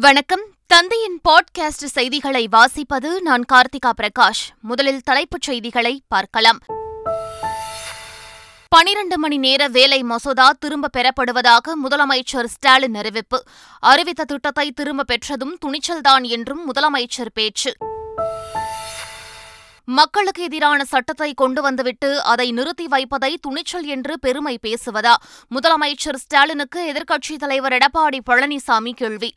வணக்கம். தந்தையின் பாட்காஸ்ட் செய்திகளை வாசிப்பது நான் கார்த்திகா பிரகாஷ். முதலில் தலைப்புச் செய்திகளை பார்க்கலாம். பனிரண்டு மணி நேர வேலை மசோதா திரும்ப பெறப்படுவதாக முதலமைச்சர் ஸ்டாலின் அறிவிப்பு. அறிவித்த திட்டத்தை திரும்ப பெற்றதும் துணிச்சல்தான் என்றும் முதலமைச்சர் பேச்சு. மக்களுக்கு எதிரான சட்டத்தை கொண்டு வந்துவிட்டு அதை நிறுத்தி வைப்பதை துணிச்சல் என்று பெருமை பேசுவதா? முதலமைச்சர் ஸ்டாலினுக்கு எதிர்க்கட்சித் தலைவர் எடப்பாடி பழனிசாமி கேள்வி.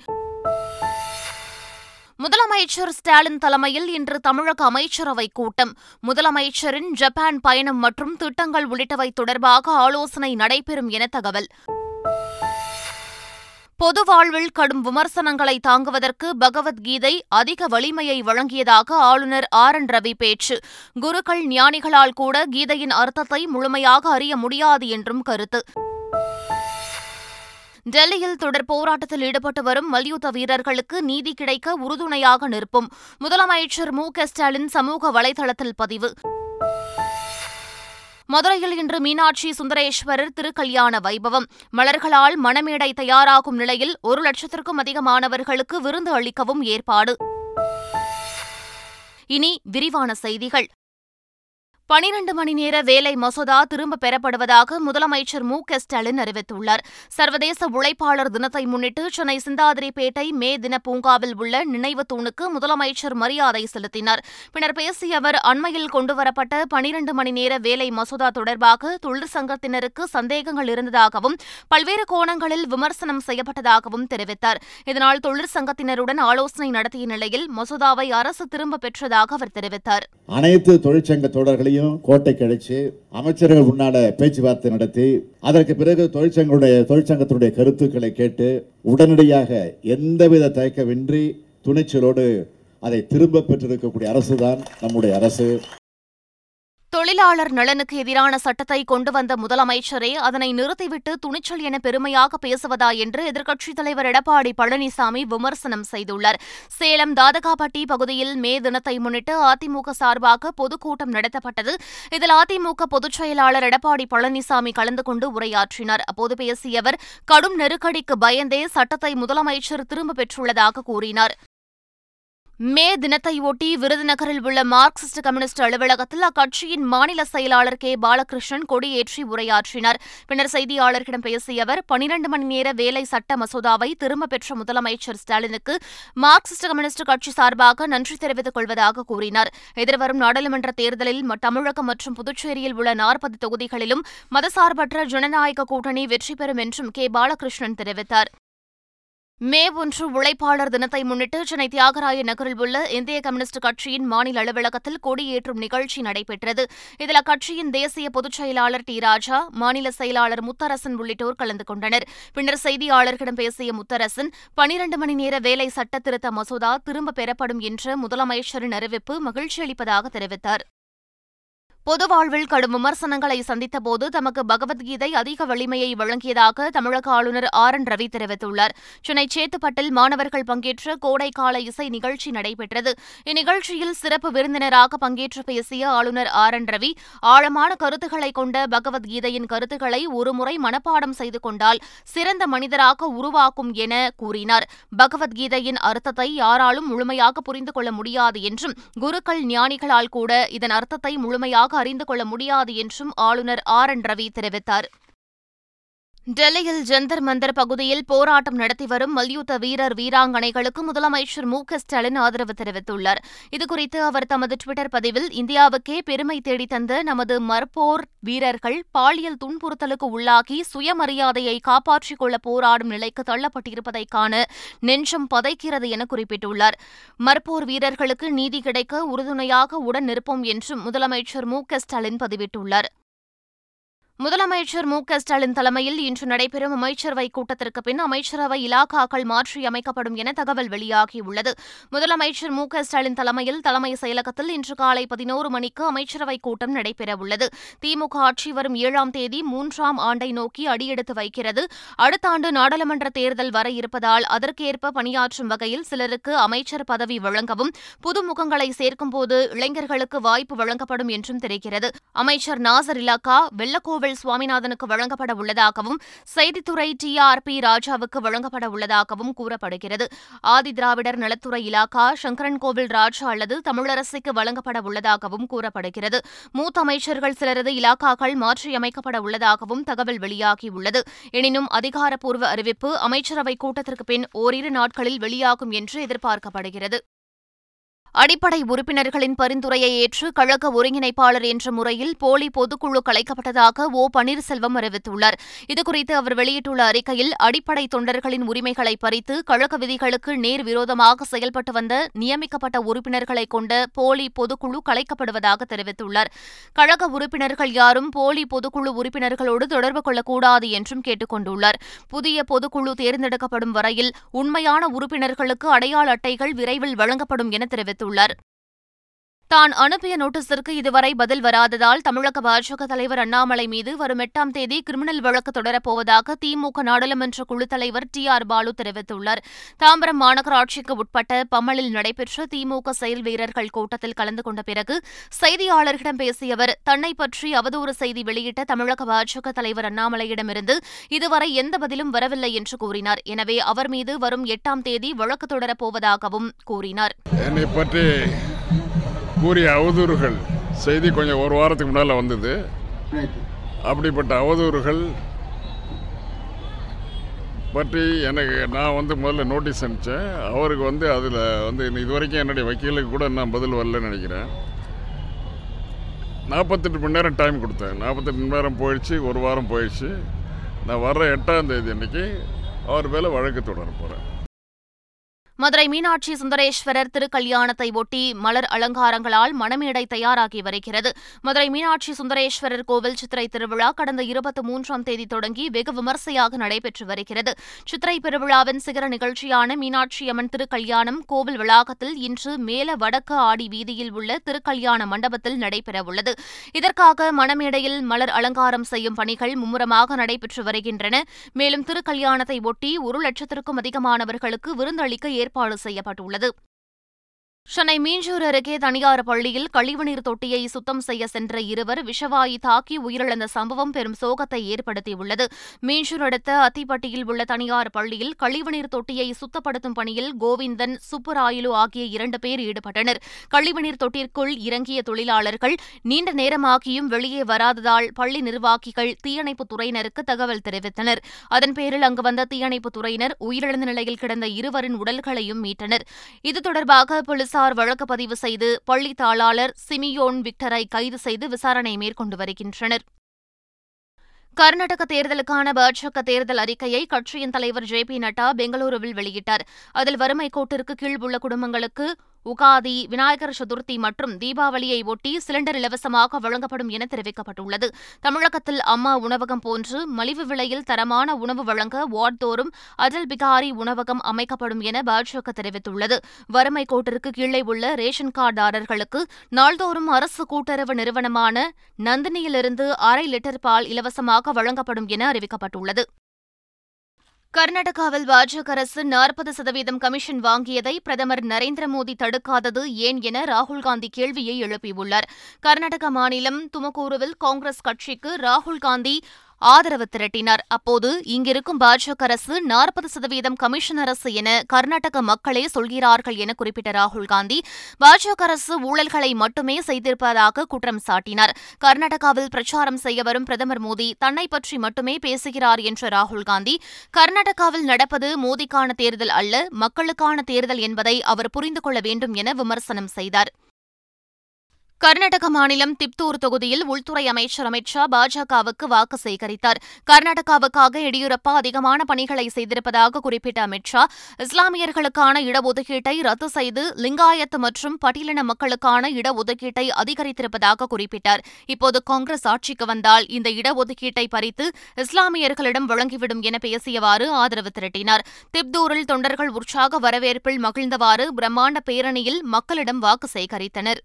முதலமைச்சர் ஸ்டாலின் தலைமையில் இன்று தமிழக அமைச்சரவைக் கூட்டம். முதலமைச்சரின் ஜப்பான் பயணம் மற்றும் திட்டங்கள் உள்ளிட்டவை தொடர்பாக ஆலோசனை நடைபெறும் என தகவல். பொது வாழ்வில் கடும் விமர்சனங்களை தாங்குவதற்கு பகவத்கீதை அதிக வலிமையை வழங்கியதாக ஆளுநர் ஆர். என். ரவி பேச்சு. குருக்கள் ஞானிகளால் கூட கீதையின் அர்த்தத்தை முழுமையாக அறிய முடியாது என்றும் கருத்து. டெல்லியில் தொடர் போராட்டத்தில் ஈடுபட்டு வரும் மல்யுத்த வீரர்களுக்கு நீதி கிடைக்க உறுதுணையாக நிற்பும். முதலமைச்சர் மு க ஸ்டாலின் சமூக வலைதளத்தில் பதிவு. மதுரையில் இன்று மீனாட்சி சுந்தரேஸ்வரர் திருக்கல்யாண வைபவம். மலர்களால் மணமேடை தயாராகும் நிலையில் ஒரு லட்சத்திற்கும் அதிகமானவர்களுக்கு விருந்து அளிக்கவும் ஏற்பாடு. இனி விரிவான செய்திகள். பனிரண்டு மணி நேர வேலை மசோதா திரும்ப பெறப்படுவதாக முதலமைச்சர் மு க ஸ்டாலின் அறிவித்துள்ளார். சர்வதேச உழைப்பாளர் தினத்தை முன்னிட்டு சென்னை சிந்தாதிரிப்பேட்டை மே தின பூங்காவில் உள்ள நினைவு தூணுக்கு முதலமைச்சர் மரியாதை செலுத்தினார். பின்னர் பேசிய அவர் அண்மையில் கொண்டுவரப்பட்ட பனிரண்டு மணி நேர வேலை மசோதா தொடர்பாக தொழிற்சங்கத்தினருக்கு சந்தேகங்கள் இருந்ததாகவும் பல்வேறு கோணங்களில் விமர்சனம் செய்யப்பட்டதாகவும் தெரிவித்தார். இதனால் தொழிற்சங்கத்தினருடன் ஆலோசனை நடத்திய நிலையில் மசோதாவை அரசு திரும்ப பெற்றதாக அவர் தெரிவித்தார். அனைத்து தொழிற்சங்க தொடர்களையும் கோட்டை கழிச்சு அமைச்சர்கள் முன்னால பேச்சுவார்த்தை நடத்தி அதற்கு பிறகு தொழிற்சங்களுடைய தொழிற்சங்கத்தினுடைய கருத்துக்களை கேட்டு உடனடியாக எந்தவித தயக்கமின்றி துணிச்சலோடு அதை திரும்ப பெற்றிருக்கக்கூடிய அரசுதான் நம்முடைய அரசு. தொழிலாளர் நலனுக்கு எதிரான சட்டத்தை கொண்டு வந்த முதலமைச்சரே அதனை நிறுத்திவிட்டு துணிச்சல் என பெருமையாக பேசுவதா என்று எதிர்க்கட்சித் தலைவர் எடப்பாடி பழனிசாமி விமர்சனம் செய்துள்ளார். சேலம் தாதகாப்பட்டி பகுதியில் மே தினத்தை முன்னிட்டு அதிமுக சார்பாக பொதுக்கூட்டம் நடத்தப்பட்டது. இதில் அதிமுக பொதுச் செயலாளர் எடப்பாடி பழனிசாமி கலந்து கொண்டு உரையாற்றினார். அப்போது பேசிய அவர் கடும் நெருக்கடிக்கு பயந்தே சட்டத்தை முதலமைச்சர் திரும்பப் பெற்றுள்ளதாக கூறினார். மே தினத்தையொட்டி விருதுநகரில் உள்ள மார்க்சிஸ்ட் கம்யூனிஸ்ட் அலுவலகத்தில் அக்கட்சியின் மாநில செயலாளர் கே. பாலகிருஷ்ணன் கொடியேற்றி உரையாற்றினார். பின்னர் செய்தியாளர்களிடம் பேசிய அவர் பனிரண்டு மணி நேர வேலை சட்ட மசோதாவை திரும்பப் பெற்ற முதலமைச்சர் ஸ்டாலினுக்கு மார்க்சிஸ்ட் கம்யூனிஸ்ட் கட்சி சார்பாக நன்றி தெரிவித்துக் கொள்வதாக கூறினார். எதிர்வரும் நாடாளுமன்ற தேர்தலில் தமிழகம் மற்றும் புதுச்சேரியில் உள்ள நாற்பது தொகுதிகளிலும் மதசார்பற்ற ஜனநாயக கூட்டணி வெற்றி பெறும் என்றும் கே. பாலகிருஷ்ணன் தெரிவித்தார். மே ஒன்று உழைப்பாளர் தினத்தை முன்னிட்டு சென்னை தியாகராய நகரில் உள்ள இந்திய கம்யூனிஸ்ட் கட்சியின் மாநில அலுவலகத்தில் கொடியேற்றும் நிகழ்ச்சி நடைபெற்றது. இதில் அக்கட்சியின் தேசிய பொதுச் செயலாளர் டி. ராஜா மாநில செயலாளர் முத்தரசன் உள்ளிட்டோர் கலந்து கொண்டனர். பின்னர் செய்தியாளர்களிடம் பேசிய முத்தரசன் பனிரண்டு மணி நேர வேலை சட்ட திருத்த மசோதா திரும்பப் பெறப்படும் என்ற முதலமைச்சரின் அறிவிப்பு மகிழ்ச்சியளிப்பதாக தெரிவித்தார். பொது வாழ்வில் கடும் விமர்சனங்களை சந்தித்தபோது தமக்கு பகவத்கீதை அதிக வலிமையை வழங்கியதாக தமிழக ஆளுநர் ஆர் என் ரவி தெரிவித்துள்ளார். சென்னை சேத்துப்பட்டில் மாணவர்கள் பங்கேற்ற கோடைக்கால இசை நிகழ்ச்சி நடைபெற்றது. இந்நிகழ்ச்சியில் சிறப்பு விருந்தினராக பங்கேற்று பேசிய ஆளுநர் ஆர் என் ரவி ஆழமான கருத்துக்களை கொண்ட பகவத்கீதையின் கருத்துக்களை ஒருமுறை மனப்பாடம் செய்து கொண்டால் சிறந்த மனிதராக உருவாக்கும் என கூறினார். பகவத்கீதையின் அர்த்தத்தை யாராலும் முழுமையாக புரிந்து கொள்ள முடியாது என்றும் குருக்கள் ஞானிகளால் கூட இதன் அர்த்தத்தை முழுமையாக அறிந்து கொள்ள முடியாது என்றும் ஆளுநர் ஆர் என் ரவி தெரிவித்தார். டெல்லியில் ஜந்தர் மந்தர் பகுதியில் போராட்டம் நடத்தி வரும் மல்யுத்த வீரர் வீராங்கனைகளுக்கு முதலமைச்சர் மு க ஸ்டாலின் ஆதரவு தெரிவித்துள்ளார். இதுகுறித்து அவர் தமது டுவிட்டர் பதிவில் இந்தியாவுக்கே பெருமை தேடித்தந்த நமது மற்போர் வீரர்கள் பாலியல் துன்புறுத்தலுக்கு உள்ளாகி சுயமரியாதையை காப்பாற்றிக் கொள்ள போராடும் நிலைக்கு தள்ளப்பட்டிருப்பதை காண நெஞ்சம் பதைக்கிறது என குறிப்பிட்டுள்ளார். மற்போர் வீரர்களுக்கு நீதி கிடைக்க உறுதுணையாக உடன் நிற்போம் என்றும் முதலமைச்சர் மு க ஸ்டாலின் பதிவிட்டுள்ளார். முதலமைச்சர் மு க ஸ்டாலின் தலைமையில் இன்று நடைபெறும் அமைச்சரவை கூட்டத்திற்கு பின் அமைச்சரவை இலாக்காக்கள் மாற்றியமைக்கப்படும் என தகவல் வெளியாகியுள்ளது. முதலமைச்சர் மு க ஸ்டாலின் தலைமையில் தலைமை செயலகத்தில் இன்று காலை பதினோரு மணிக்கு அமைச்சரவை கூட்டம் நடைபெறவுள்ளது. திமுக ஆட்சி வரும் ஏழாம் தேதி மூன்றாம் ஆண்டை நோக்கி அடியெடுத்து வைக்கிறது. அடுத்த ஆண்டு நாடாளுமன்ற தேர்தல் வர இருப்பதால் அதற்கேற்ப பணியாற்றும் வகையில் சிலருக்கு அமைச்சர் பதவி வழங்கவும் புதுமுகங்களை சேர்க்கும்போது இளைஞர்களுக்கு வாய்ப்பு வழங்கப்படும் என்றும் தெரிகிறது. அமைச்சர் நாசர் இலாக்கா வெள்ளக்கோவில் கோவில் சுவாமிநாதனுக்கு வழங்கப்பட உள்ளதாகவும் செய்தித்துறை டி ஆர் பி ராஜாவுக்கு வழங்கப்பட உள்ளதாகவும் கூறப்படுகிறது. ஆதி திராவிடர் நலத்துறை இலாக்கா சங்கரன்கோவில் ராஜா அல்லது தமிழரசுக்கு வழங்கப்பட உள்ளதாகவும் கூறப்படுகிறது. மூத்த அமைச்சர்கள் சிலரது இலாக்காக்கள் மாற்றியமைக்கப்பட உள்ளதாகவும் தகவல் வெளியாகியுள்ளது. எனினும் அதிகாரப்பூர்வ அறிவிப்பு அமைச்சரவை கூட்டத்திற்கு பின் ஓரிரு நாட்களில் வெளியாகும் என்று எதிர்பார்க்கப்படுகிறது. அடிப்படை உறுப்பினர்களின் பரிந்துரையை ஏற்று கழக ஒருங்கிணைப்பாளர் என்ற முறையில் போலி பொதுக்குழு கலைக்கப்பட்டதாக ஓ. பன்னீர்செல்வம் அறிவித்துள்ளார். இதுகுறித்து அவர் வெளியிட்டுள்ள அறிக்கையில் அடிப்படை தொண்டர்களின் உரிமைகளை பறித்து கழக விதிகளுக்கு நேர் விரோதமாக செயல்பட்டு வந்த நியமிக்கப்பட்ட உறுப்பினர்களை கொண்ட போலி பொதுக்குழு கலைக்கப்படுவதாக தெரிவித்துள்ளார். கழக உறுப்பினர்கள் யாரும் போலி பொதுக்குழு உறுப்பினர்களோடு தொடர்பு கொள்ளக்கூடாது என்றும் கேட்டுக் கொண்டுள்ளார் புதிய பொதுக்குழு தேர்ந்தெடுக்கப்படும் வரையில் உண்மையான உறுப்பினர்களுக்கு அடையாள அட்டைகள் விரைவில் வழங்கப்படும் என தெரிவித்துள்ளார் தெரிவித்துள்ளார். தான் அனுப்பிய நோட்டீஸிற்கு இதுவரை பதில் வராததால் தமிழக பாஜக தலைவர் அண்ணாமலை மீது வரும் எட்டாம் தேதி கிரிமினல் வழக்கு தொடரப்போவதாக திமுக நாடாளுமன்ற குழு தலைவர் டி ஆர் பாலு தெரிவித்துள்ளார். தாம்பரம் மாநகராட்சிக்கு உட்பட்ட பம்மலில் நடைபெற்ற திமுக செயல் வீரர்கள் கூட்டத்தில் கலந்து கொண்ட பிறகு செய்தியாளர்களிடம் பேசிய அவர் தன்னை பற்றி அவதூறு செய்தி வெளியிட்ட தமிழக பாஜக தலைவர் அண்ணாமலையிடமிருந்து இதுவரை எந்த பதிலும் வரவில்லை என்று கூறினார். எனவே அவர் மீது வரும் எட்டாம் தேதி வழக்கு தொடரப்போவதாகவும் கூறினார். கூறிய அவதூறுகள் செய்தி கொஞ்சம் ஒரு வாரத்துக்கு முன்னால் வந்தது. அப்படிப்பட்ட அவதூறுகள் பற்றி எனக்கு நான் வந்து முதல்ல நோட்டீஸ் அனுப்பிச்சேன். அவருக்கு வந்து அதில் வந்து இது வரைக்கும் என்னுடைய வக்கீலுக்கு கூட நான் பதில் வரலன்னு நினைக்கிறேன். நாற்பத்தெட்டு மணி நேரம் டைம் கொடுத்தேன். நாற்பத்தெட்டு மணி நேரம் போயிடுச்சு ஒரு வாரம் போயிடுச்சு. நான் வர்ற எட்டாம் தேதி அன்னைக்கு அவர் மேலே வழக்கு தொடர போகிறேன் மதுரை மீனாட்சி சுந்தரேஸ்வரர் திருக்கல்யாணத்தை ஒட்டி மலர் அலங்காரங்களால் மணமேடை தயாராகி வருகிறது. மதுரை மீனாட்சி சுந்தரேஸ்வரர் கோவில் சித்திரை திருவிழா கடந்த இருபத்தி மூன்றாம் தேதி தொடங்கி வெகு விமர்சையாக நடைபெற்று வருகிறது. சித்திரை பெருவிழாவின் சிகர நிகழ்ச்சியான மீனாட்சி அம்மன் திருக்கல்யாணம் கோவில் வளாகத்தில் இன்று மேல வடக்கு ஆடி வீதியில் உள்ள திருக்கல்யாண மண்டபத்தில் நடைபெறவுள்ளது இதற்காக மணமேடையில் மலர் அலங்காரம் செய்யும் பணிகள் மும்முரமாக நடைபெற்று வருகின்றன. மேலும் திருக்கல்யாணத்தை ஒட்டி ஒரு லட்சத்திற்கும் அதிகமானவர்களுக்கு விருந்தளிக்க ஏற்பாடு செய்யப்பட்டுள்ளது. சென்னை மீஞ்சூர் அருகே தனியார் பள்ளியில் கழிவுநீர் தொட்டியை சுத்தம் செய்ய சென்ற இருவர் விஷவாயு தாக்கி உயிரிழந்த சம்பவம் பெரும் சோகத்தை ஏற்படுத்தியுள்ளது. மீஞ்சூர் அடுத்த அத்திப்பட்டியில் உள்ள தனியார் பள்ளியில் கழிவுநீர் தொட்டியை சுத்தப்படுத்தும் பணியில் கோவிந்தன் சுப்புராயலு ஆகிய இரண்டு பேர் ஈடுபட்டனர். கழிவுநீர் தொட்டிற்குள் இறங்கிய தொழிலாளர்கள் நீண்ட நேரமாகியும் வெளியே வராததால் பள்ளி நிர்வாகிகள் தீயணைப்புத் துறையினருக்கு தகவல் தெரிவித்தனர். அதன் பேரில் அங்கு வந்த தீயணைப்புத் துறையினர் உயிரிழந்த நிலையில் கிடந்த இருவரின் உடல்களையும் மீட்டனர். இது தொடர்பாக போலீசார் வழக்கு பதிவு செய்து பள்ளி தாளாளர் சிமியோன் விக்டரை கைது செய்து விசாரணை மேற்கொண்டு வருகின்றனர். கர்நாடக தேர்தலுக்கான பாஜக தேர்தல் அறிக்கையை கட்சியின் தலைவர் ஜே பி நட்டா பெங்களூருவில் வெளியிட்டார். அதில் வறுமை கோட்டிற்கு கீழ் உள்ள குடும்பங்களுக்கு உகாதி விநாயகர் சதுர்த்தி மற்றும் தீபாவளியை ஒட்டி சிலிண்டர் இலவசமாக வழங்கப்படும் என தெரிவிக்கப்பட்டுள்ளது. தமிழகத்தில் அம்மா உணவகம் போன்று மலிவு விலையில் தரமான உணவு வழங்க வார்டுதோறும் அடல் பிகாரி உணவகம் அமைக்கப்படும் என பாஜக தெரிவித்துள்ளது. வறுமை கோட்டிற்கு கீழே உள்ள ரேஷன் கார்டுதாரர்களுக்கு நாள்தோறும் அரசு கூட்டுறவு நிறுவனமான நந்தினியிலிருந்து அரை லிட்டர் பால் இலவசமாக வழங்கப்படும் என அறிவிக்கப்பட்டுள்ளது. கர்நாடகாவில் பாஜக அரசு நாற்பது சதவீதம் கமிஷன் வாங்கியதை பிரதமர் நரேந்திர மோடி தடுக்காதது ஏன் என ராகுல்காந்தி கேள்வியை எழுப்பியுள்ளார். கர்நாடக மாநிலம் துமக்கூருவில் காங்கிரஸ் கட்சிக்கு ராகுல் காந்தி ஆதரவு திரட்டினார். அப்போது இங்கிருக்கும் பாஜக அரசு நாற்பது சதவீதம் கமிஷன் அரசு என கர்நாடக மக்களே சொல்கிறார்கள் என குறிப்பிட்ட ராகுல் காந்தி பாஜக அரசு ஊழல்களை மட்டுமே செய்திருப்பதாக குற்றம் சாட்டினார். கர்நாடகாவில் பிரச்சாரம் செய்ய வரும் பிரதமர் மோடி தன்னை பற்றி மட்டுமே பேசுகிறார் என்ற ராகுல் காந்தி கர்நாடகாவில் நடப்பது மோடிக்கான தேர்தல் அல்ல மக்களுக்கான தேர்தல் என்பதை அவர் புரிந்து கொள்ள வேண்டும் என விமர்சனம் செய்தார். கர்நாடக மாநிலம் திப்தூர் தொகுதியில் உள்துறை அமைச்சர் அமித் ஷா பாஜகவுக்கு வாக்கு சேகரித்தார். கர்நாடகாவுக்காக எடியூரப்பா அதிகமான பணிகளை செய்திருப்பதாக குறிப்பிட்ட அமித் ஷா இஸ்லாமியர்களுக்கான இடஒதுக்கீட்டை ரத்து செய்து லிங்காயத் மற்றும் பட்டியலின மக்களுக்கான இடஒதுக்கீட்டை அதிகரித்திருப்பதாக குறிப்பிட்டார். இப்போது காங்கிரஸ் ஆட்சிக்கு வந்தால் இந்த இடஒதுக்கீட்டை பறித்து இஸ்லாமியர்களிடம் வழங்கிவிடும் என பேசியவாறு ஆதரவு திரட்டினார். திப்தூரில் தொண்டர்கள் உற்சாக வரவேற்பில் மகிழ்ந்தவாறு பிரம்மாண்ட பேரணியில் மக்களிடம் வாக்கு சேகரித்தனர்.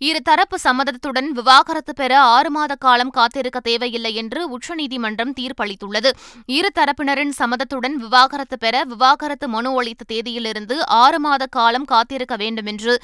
இருதரப்பு சம்மதத்துடன் விவாகரத்து பெற ஆறு மாத காலம் காத்திருக்க தேவையில்லை என்று உச்சநீதிமன்றம் தீர்ப்பளித்துள்ளது. இரு தரப்பினரின் சம்மதத்துடன் விவாகரத்து பெற விவாகரத்து மனு அளித்த தேதியிலிருந்து ஆறு மாத காலம் காத்திருக்க வேண்டும் என்று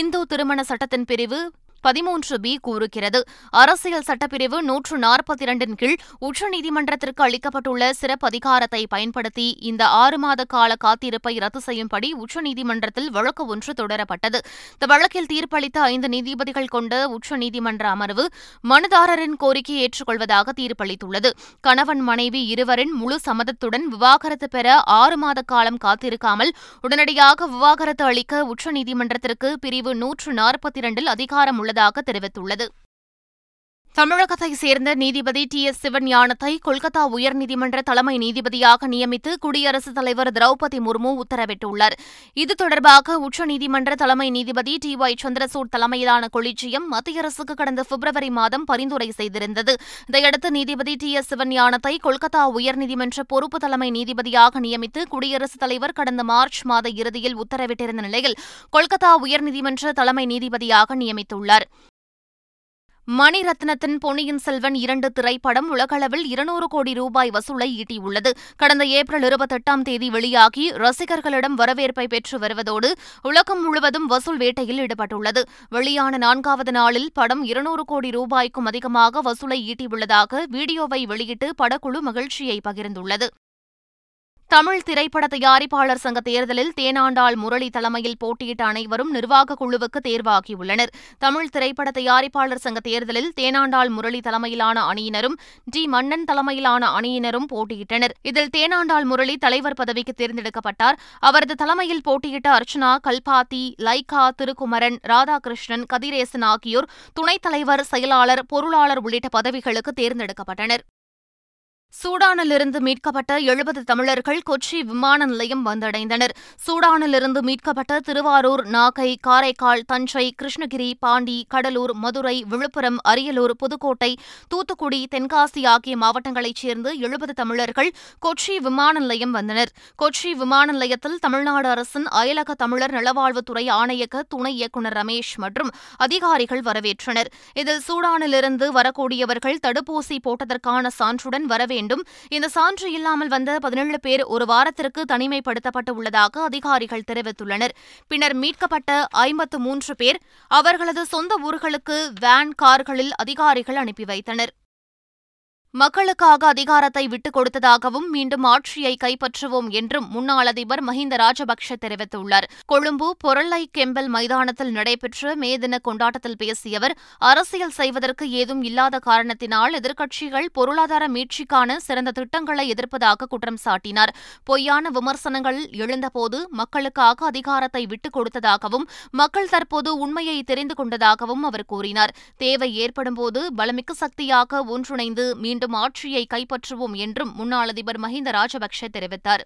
இந்து திருமண சட்டத்தின் பிரிவு பதிமூன்று பி கூறுகிறது. அரசியல் சட்டப்பிரிவு நூற்று நாற்பத்தி இரண்டின் கீழ் உச்சநீதிமன்றத்திற்கு அளிக்கப்பட்டுள்ள சிறப்பு அதிகாரத்தை பயன்படுத்தி இந்த ஆறு மாத கால காத்திருப்பை ரத்து செய்யும்படி உச்சநீதிமன்றத்தில் வழக்கு ஒன்று தொடரப்பட்டது. இந்த வழக்கில் தீர்ப்பளித்த ஐந்து நீதிபதிகள் கொண்ட உச்சநீதிமன்ற அமர்வு மனுதாரரின் கோரிக்கையை ஏற்றுக்கொள்வதாக தீர்ப்பளித்துள்ளது. கணவன் மனைவி இருவரின் முழு சம்மதத்துடன் விவாகரத்து பெற ஆறு மாத காலம் காத்திருக்காமல் உடனடியாக விவாகரத்து அளிக்க உச்சநீதிமன்றத்திற்கு பிரிவு நூற்று நாற்பத்தி இரண்டில் அதிகாரம் உள்ளதாக தெரிவித்துள்ளது. தமிழகத்தை சேர்ந்த நீதிபதி டி எஸ் சிவஞானத்தை கொல்கத்தா உயர்நீதிமன்ற தலைமை நீதிபதியாக நியமித்து குடியரசுத் தலைவர் திரௌபதி முர்மு உத்தரவிட்டுள்ளார். இது தொடர்பாக உச்சநீதிமன்ற தலைமை நீதிபதி டி ஒய் சந்திரசூட் தலைமையிலான கொலிஜியம் மத்திய அரசுக்கு கடந்த பிப்ரவரி மாதம் பரிந்துரை செய்திருந்தது. இதையடுத்து நீதிபதி டி எஸ் சிவஞானத்தை கொல்கத்தா உயர்நீதிமன்ற பொறுப்பு தலைமை நீதிபதியாக நியமித்து குடியரசுத் தலைவர் கடந்த மார்ச் மாத இறுதியில் உத்தரவிட்டிருந்த நிலையில் கொல்கத்தா உயர்நீதிமன்ற தலைமை நீதிபதியாக நியமித்துள்ளார். மணிரத்னத்தின் பொன்னியின் செல்வன் இரண்டு திரைப்படம் உலகளவில் இருநூறு கோடி ரூபாய் வசூலை ஈட்டியுள்ளது. கடந்த ஏப்ரல் இருபத்தெட்டாம் தேதி வெளியாகி ரசிகர்களிடம் வரவேற்பை பெற்று வருவதோடு உலகம் முழுவதும் வசூல் வேட்டையில் ஈடுபட்டுள்ளது. வெளியான நான்காவது நாளில் படம் இருநூறு கோடி ரூபாய்க்கும் அதிகமாக வசூலை ஈட்டியுள்ளதாக வீடியோவை வெளியிட்டு படக்குழு மகிழ்ச்சியை பகிர்ந்துள்ளது. தமிழ் திரைப்பட தயாரிப்பாளர் சங்க தேர்தலில் தேனாண்டாள் முரளி தலைமையில் போட்டியிட்ட அனைவரும் நிர்வாக குழுவுக்கு தேர்வாகியுள்ளனர். தமிழ் திரைப்பட தயாரிப்பாளர் சங்க தேர்தலில் தேனாண்டாள் முரளி தலைமையிலான அணியினரும் டி மன்னன் தலைமையிலான அணியினரும் போட்டியிட்டனர். இதில் தேனாண்டாள் முரளி தலைவர் பதவிக்கு தேர்ந்தெடுக்கப்பட்டார். அவரது தலைமையில் போட்டியிட்ட அர்ச்சனா கல்பாத்தி லைகா திருக்குமரன் ராதாகிருஷ்ணன் கதிரேசன் ஆகியோர் துணைத் தலைவர் செயலாளர் பொருளாளர் உள்ளிட்ட பதவிகளுக்கு தேர்ந்தெடுக்கப்பட்டனர். சூடானிலிருந்து மீட்கப்பட்ட எழுபது தமிழர்கள் கொச்சி விமான நிலையம் வந்தடைந்தனர். சூடானிலிருந்து மீட்கப்பட்ட திருவாரூர் நாகை காரைக்கால் தஞ்சை கிருஷ்ணகிரி பாண்டி கடலூர் மதுரை விழுப்புரம் அரியலூர் புதுக்கோட்டை தூத்துக்குடி தென்காசி ஆகிய மாவட்டங்களைச் சேர்ந்து எழுபது தமிழர்கள் கொச்சி விமான நிலையம் வந்தனர். கொச்சி விமான நிலையத்தில் தமிழ்நாடு அரசின் அயலக தமிழர் நலவாழ்வுத்துறை ஆணையக துணை இயக்குநர் ரமேஷ் மற்றும் அதிகாரிகள் வரவேற்றனர். இதில் சூடானிலிருந்து வரக்கூடியவர்கள் தடுப்பூசி போட்டதற்கான சான்றுடன் வரவேண்டும் வேண்டும். இந்த சான்று இல்லாமல் வந்த பதினேழு பேர் ஒரு வாரத்திற்கு தனிமைப்படுத்தப்பட்டு உள்ளதாக அதிகாரிகள் தெரிவித்துள்ளனர். பின்னர் மீட்கப்பட்ட ஐம்பத்து மூன்று பேர் அவர்களது சொந்த ஊர்களுக்கு வேன் கார்களில் அதிகாரிகள் அனுப்பி வைத்தனர். மக்களுக்காக அதிகாரத்தை விட்டுக் கொடுத்ததாகவும் மீண்டும் ஆட்சியை கைப்பற்றுவோம் என்றும் முன்னாள் அதிபர் மஹிந்த ராஜபக்ஷ தெரிவித்துள்ளார். கொழும்பு பொருளை கெம்பல் மைதானத்தில் நடைபெற்ற மே தின கொண்டாட்டத்தில் பேசிய அவர் அரசியல் செய்வதற்கு ஏதும் இல்லாத காரணத்தினால் எதிர்க்கட்சிகள் பொருளாதார மீட்சிக்கான சிறந்த திட்டங்களை எதிர்ப்பதாக குற்றம் சாட்டினார். பொய்யான விமர்சனங்கள் எழுந்தபோது மக்களுக்காக அதிகாரத்தை விட்டுக் கொடுத்ததாகவும் மக்கள் தற்போது உண்மையை தெரிந்து கொண்டதாகவும் அவர் கூறினார். தேவை ஏற்படும்போது பலமிக்க சக்தியாக ஒன்றிணைந்து மீண்டும் மீண்டும் ஆட்சியை கைப்பற்றுவோம் என்றும் முன்னாள் அதிபர் மஹிந்த ராஜபக்ஷ தெரிவித்தார்.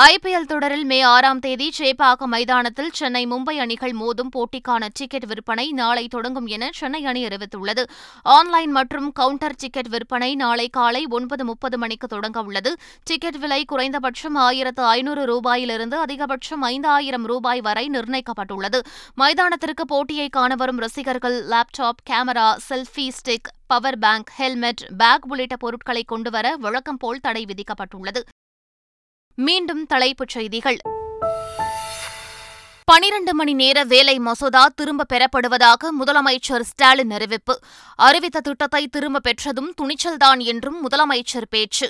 ஐபிஎல் தொடரில் மே ஆறாம் தேதி சேப்பாக்கம் மைதானத்தில் சென்னை மும்பை அணிகள் மோதும் போட்டிக்கான டிக்கெட் விற்பனை நாளை தொடங்கும் என சென்னை அணி அறிவித்துள்ளது. ஆன்லைன் மற்றும் கவுண்டர் டிக்கெட் விற்பனை நாளை காலை ஒன்பது முப்பது மணிக்கு தொடங்க உள்ளது. டிக்கெட் விலை குறைந்தபட்சம் ஆயிரத்து ஐநூறு ரூபாயிலிருந்து அதிகபட்சம் ஐந்தாயிரம் ரூபாய் வரை நிர்ணயிக்கப்பட்டுள்ளது. மைதானத்திற்கு போட்டியை காண வரும் ரசிகர்கள் laptop camera selfie stick power bank helmet bag உள்ளிட்ட பொருட்களை கொண்டுவர வழக்கம் போல் தடை விதிக்கப்பட்டுள்ளது. மீண்டும் தலைப்புச் செய்திகள். பனிரண்டு மணி நேர வேலை மசோதா திரும்ப பெறப்படுவதாக முதலமைச்சர் ஸ்டாலின் அறிவிப்பு. அறிவித்த திட்டத்தை திரும்ப பெற்றதும் துணிச்சல்தான் என்றும் முதலமைச்சர் பேச்சு.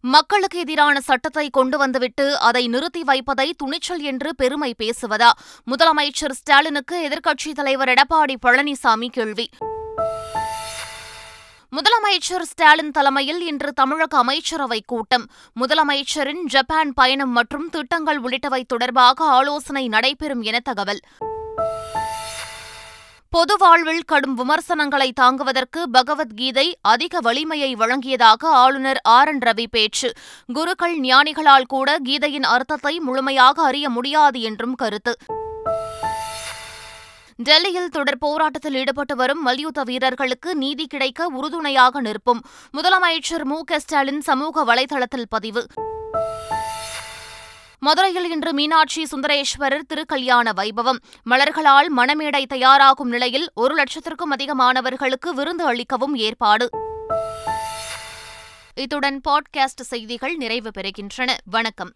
மக்களுக்கு எதிரான சட்டத்தை கொண்டு வந்துவிட்டு அதை நிறுத்தி வைப்பதை துணிச்சல் என்று பெருமை பேசுவதா? முதலமைச்சர் ஸ்டாலினுக்கு எதிர்க்கட்சித் தலைவர் எடப்பாடி பழனிசாமி கேள்வி. முதலமைச்சர் ஸ்டாலின் தலைமையில் இன்று தமிழக அமைச்சரவை கூட்டம். முதலமைச்சரின் ஜப்பான் பயணம் மற்றும் திட்டங்கள் உள்ளிட்டவை தொடர்பாக ஆலோசனை நடைபெறும் என தகவல். பொது வாழ்வில் கடும் விமர்சனங்களை தாங்குவதற்கு பகவத்கீதை அதிக வலிமையை வழங்கியதாக ஆளுநர் ஆர். என். ரவி பேச்சு. குருக்கள் ஞானிகளால் கூட கீதையின் அர்த்தத்தை முழுமையாக அறிய முடியாது என்றும் கருத்து. டெல்லியில் தொடர் போராட்டத்தில் ஈடுபட்டு வரும் மல்யுத்த வீரர்களுக்கு நீதி கிடைக்க உறுதுணையாக நிற்பும். முதலமைச்சர் மு. க. ஸ்டாலின் சமூக வலைதளத்தில் பதிவு. மதுரையில் இன்று மீனாட்சி சுந்தரேஸ்வரர் திருக்கல்யாண வைபவம். மலர்களால் மணமேடை தயாராகும் நிலையில் ஒரு லட்சத்திற்கும் அதிகமானவர்களுக்கு விருந்து அளிக்கவும் ஏற்பாடு. இத்துடன் பாட்காஸ்ட் செய்திகள் நிறைவு பெறுகின்றன. வணக்கம்.